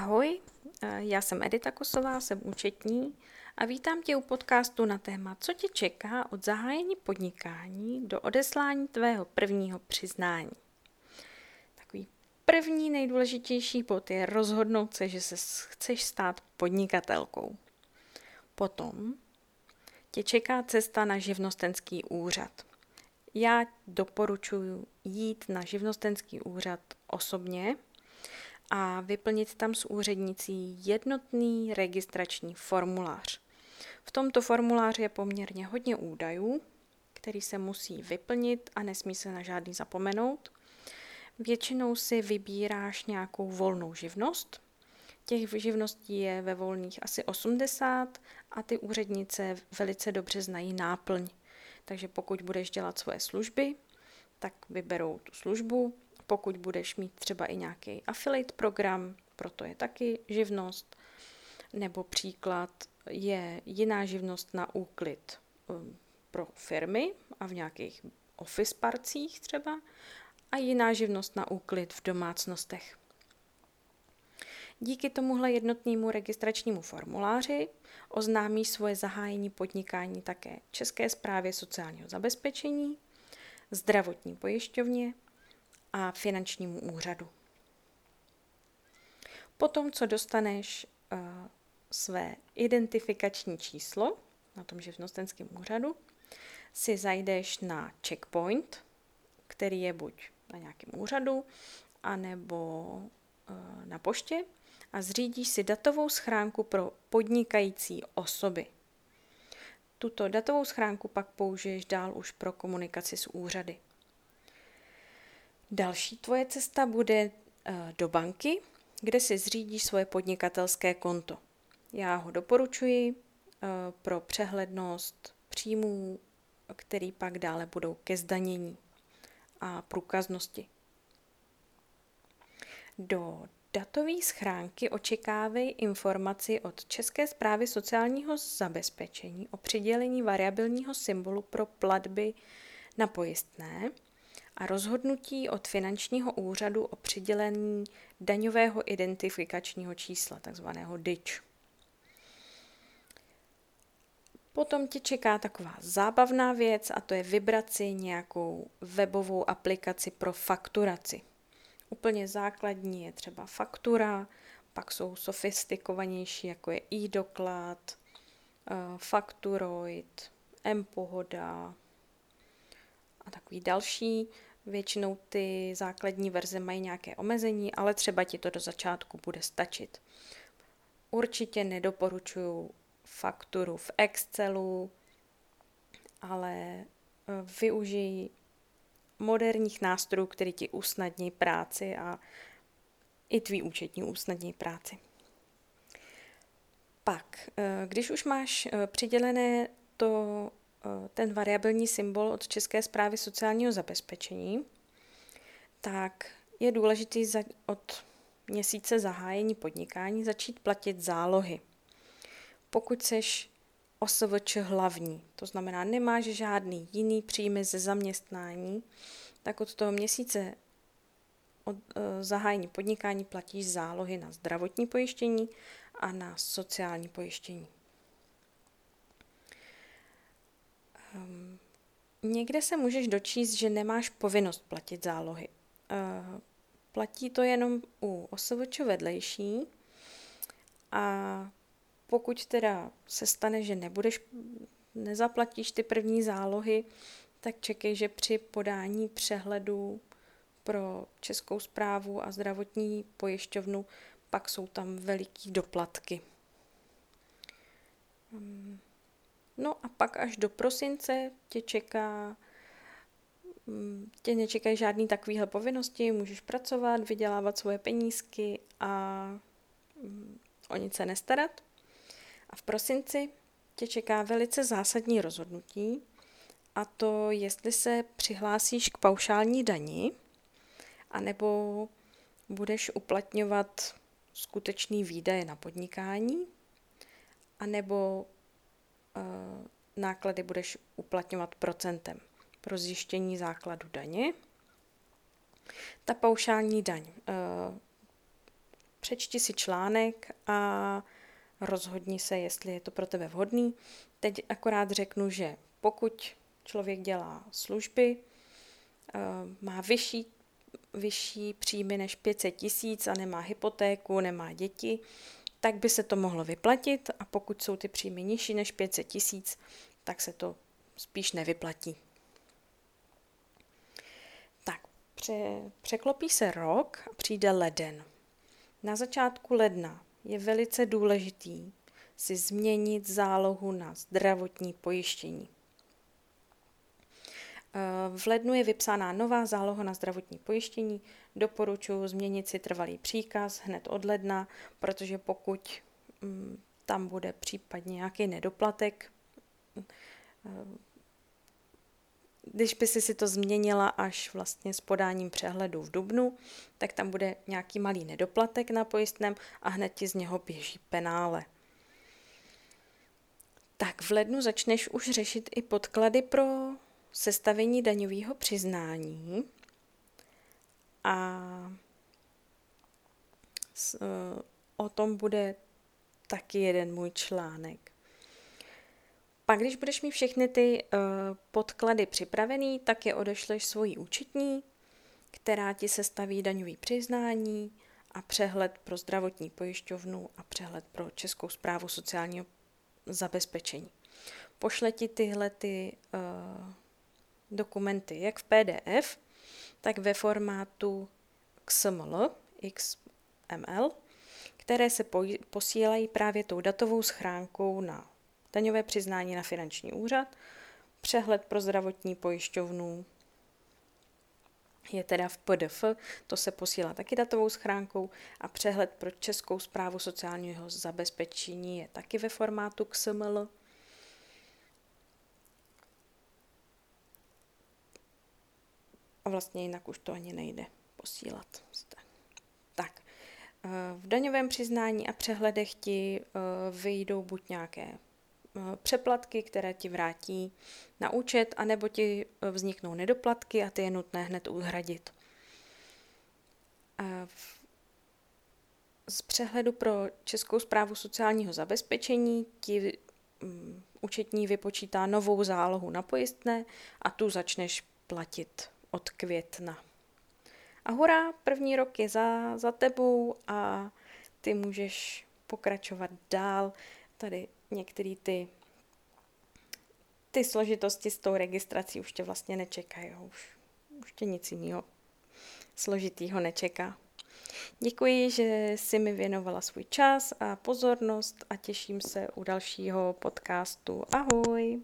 Ahoj, eh, já jsem Edita Kosová, jsem účetní a vítám tě u podcastu na téma, co tě čeká od zahájení podnikání do odeslání tvého prvního přiznání. Takový první nejdůležitější bod je rozhodnout se, že se chceš stát podnikatelkou. Potom tě čeká cesta na živnostenský úřad. Já doporučuji jít na živnostenský úřad osobně, a vyplnit tam s úřednicí jednotný registrační formulář. V tomto formuláři je poměrně hodně údajů, který se musí vyplnit a nesmí se na žádný zapomenout. Většinou si vybíráš nějakou volnou živnost. Těch živností je ve volných asi 80 a ty úřednice velice dobře znají náplň. Takže pokud budeš dělat svoje služby, tak vyberou tu službu pokud budeš mít třeba i nějaký affiliate program, proto je taky živnost, nebo příklad je jiná živnost na úklid um, pro firmy a v nějakých office parcích třeba a jiná živnost na úklid v domácnostech. Díky tomuhle jednotnému registračnímu formuláři oznámí svoje zahájení podnikání také České správě sociálního zabezpečení, zdravotní pojišťovně a finančnímu úřadu. Potom, co dostaneš uh, své identifikační číslo na tom živnostenském úřadu, si zajdeš na checkpoint, který je buď na nějakém úřadu, anebo uh, na poště a zřídíš si datovou schránku pro podnikající osoby. Tuto datovou schránku pak použiješ dál už pro komunikaci s úřady. Další tvoje cesta bude eh, do banky, kde si zřídíš svoje podnikatelské konto. Já ho doporučuji eh, pro přehlednost příjmů, který pak dále budou ke zdanění a průkaznosti. Do datové schránky očekávej informaci od České zprávy sociálního zabezpečení o přidělení variabilního symbolu pro platby na pojistné – a rozhodnutí od finančního úřadu o přidělení daňového identifikačního čísla, takzvaného DIČ. Potom tě čeká taková zábavná věc a to je vybrat si nějakou webovou aplikaci pro fakturaci. Úplně základní je třeba faktura, pak jsou sofistikovanější, jako je e-doklad, eh, Fakturoid, M-pohoda a takový další. Většinou ty základní verze mají nějaké omezení, ale třeba ti to do začátku bude stačit. Určitě nedoporučuju fakturu v Excelu, ale eh, využij moderních nástrojů, které ti usnadní práci a i tvý účetní usnadní práci. Pak, eh, když už máš eh, přidělené to ten variabilní symbol od České zprávy sociálního zabezpečení, tak je důležité od měsíce zahájení podnikání začít platit zálohy. Pokud seš OSVČ hlavní, to znamená nemáš žádný jiný příjmy ze zaměstnání, tak od toho měsíce od e, zahájení podnikání platíš zálohy na zdravotní pojištění a na sociální pojištění. Um, někde se můžeš dočíst, že nemáš povinnost platit zálohy. Uh, platí to jenom u OSVČ vedlejší a pokud teda se stane, že nebudeš, nezaplatíš ty první zálohy, tak čekej, že při podání přehledu pro Českou zprávu a zdravotní pojišťovnu pak jsou tam veliký doplatky. Um, No a pak až do prosince tě čeká, mm, tě nečekají žádný takovýhle povinnosti, můžeš pracovat, vydělávat svoje penízky a mm, o nic se nestarat. A v prosinci tě čeká velice zásadní rozhodnutí, a to jestli se přihlásíš k paušální dani, anebo budeš uplatňovat skutečný výdaje na podnikání, anebo náklady budeš uplatňovat procentem pro zjištění základu daně. Ta paušální daň. Eh, přečti si článek a rozhodni se, jestli je to pro tebe vhodný. Teď akorát řeknu, že pokud člověk dělá služby, eh, má vyšší, vyšší příjmy než 500 tisíc a nemá hypotéku, nemá děti, tak by se to mohlo vyplatit a pokud jsou ty příjmy nižší než 500 tisíc, tak se to spíš nevyplatí. Tak, pře, překlopí se rok a přijde leden. Na začátku ledna je velice důležitý si změnit zálohu na zdravotní pojištění. V lednu je vypsána nová záloha na zdravotní pojištění. Doporučuji změnit si trvalý příkaz hned od ledna, protože pokud mm, tam bude případně nějaký nedoplatek, když by si si to změnila až vlastně s podáním přehledu v Dubnu, tak tam bude nějaký malý nedoplatek na pojistném a hned ti z něho běží penále. Tak v lednu začneš už řešit i podklady pro sestavení daňového přiznání a o tom bude taky jeden můj článek. Pak, když budeš mít všechny ty uh, podklady připravený, tak je odešleš svojí účetní, která ti sestaví daňový přiznání a přehled pro zdravotní pojišťovnu a přehled pro Českou zprávu sociálního zabezpečení. Pošle ti tyhle ty uh, dokumenty jak v PDF, tak ve formátu XML, XML, které se posílají právě tou datovou schránkou na daňové přiznání na finanční úřad, přehled pro zdravotní pojišťovnu je teda v PDF, to se posílá taky datovou schránkou a přehled pro Českou zprávu sociálního zabezpečení je taky ve formátu XML. A vlastně jinak už to ani nejde posílat. Tak, eh, v daňovém přiznání a přehledech ti eh, vyjdou buď nějaké Eh, přeplatky, které ti vrátí na účet, anebo ti vzniknou nedoplatky a ty je nutné hned uhradit. Z přehledu pro Českou zprávu sociálního zabezpečení ti um, účetní vypočítá novou zálohu na pojistné a tu začneš platit od května. A hurá, první rok je za, za tebou a ty můžeš pokračovat dál. Tady některé ty, ty složitosti s tou registrací už tě vlastně nečekají. Už, už tě nic jiného složitýho nečeká. Děkuji, že jsi mi věnovala svůj čas a pozornost a těším se u dalšího podcastu. Ahoj!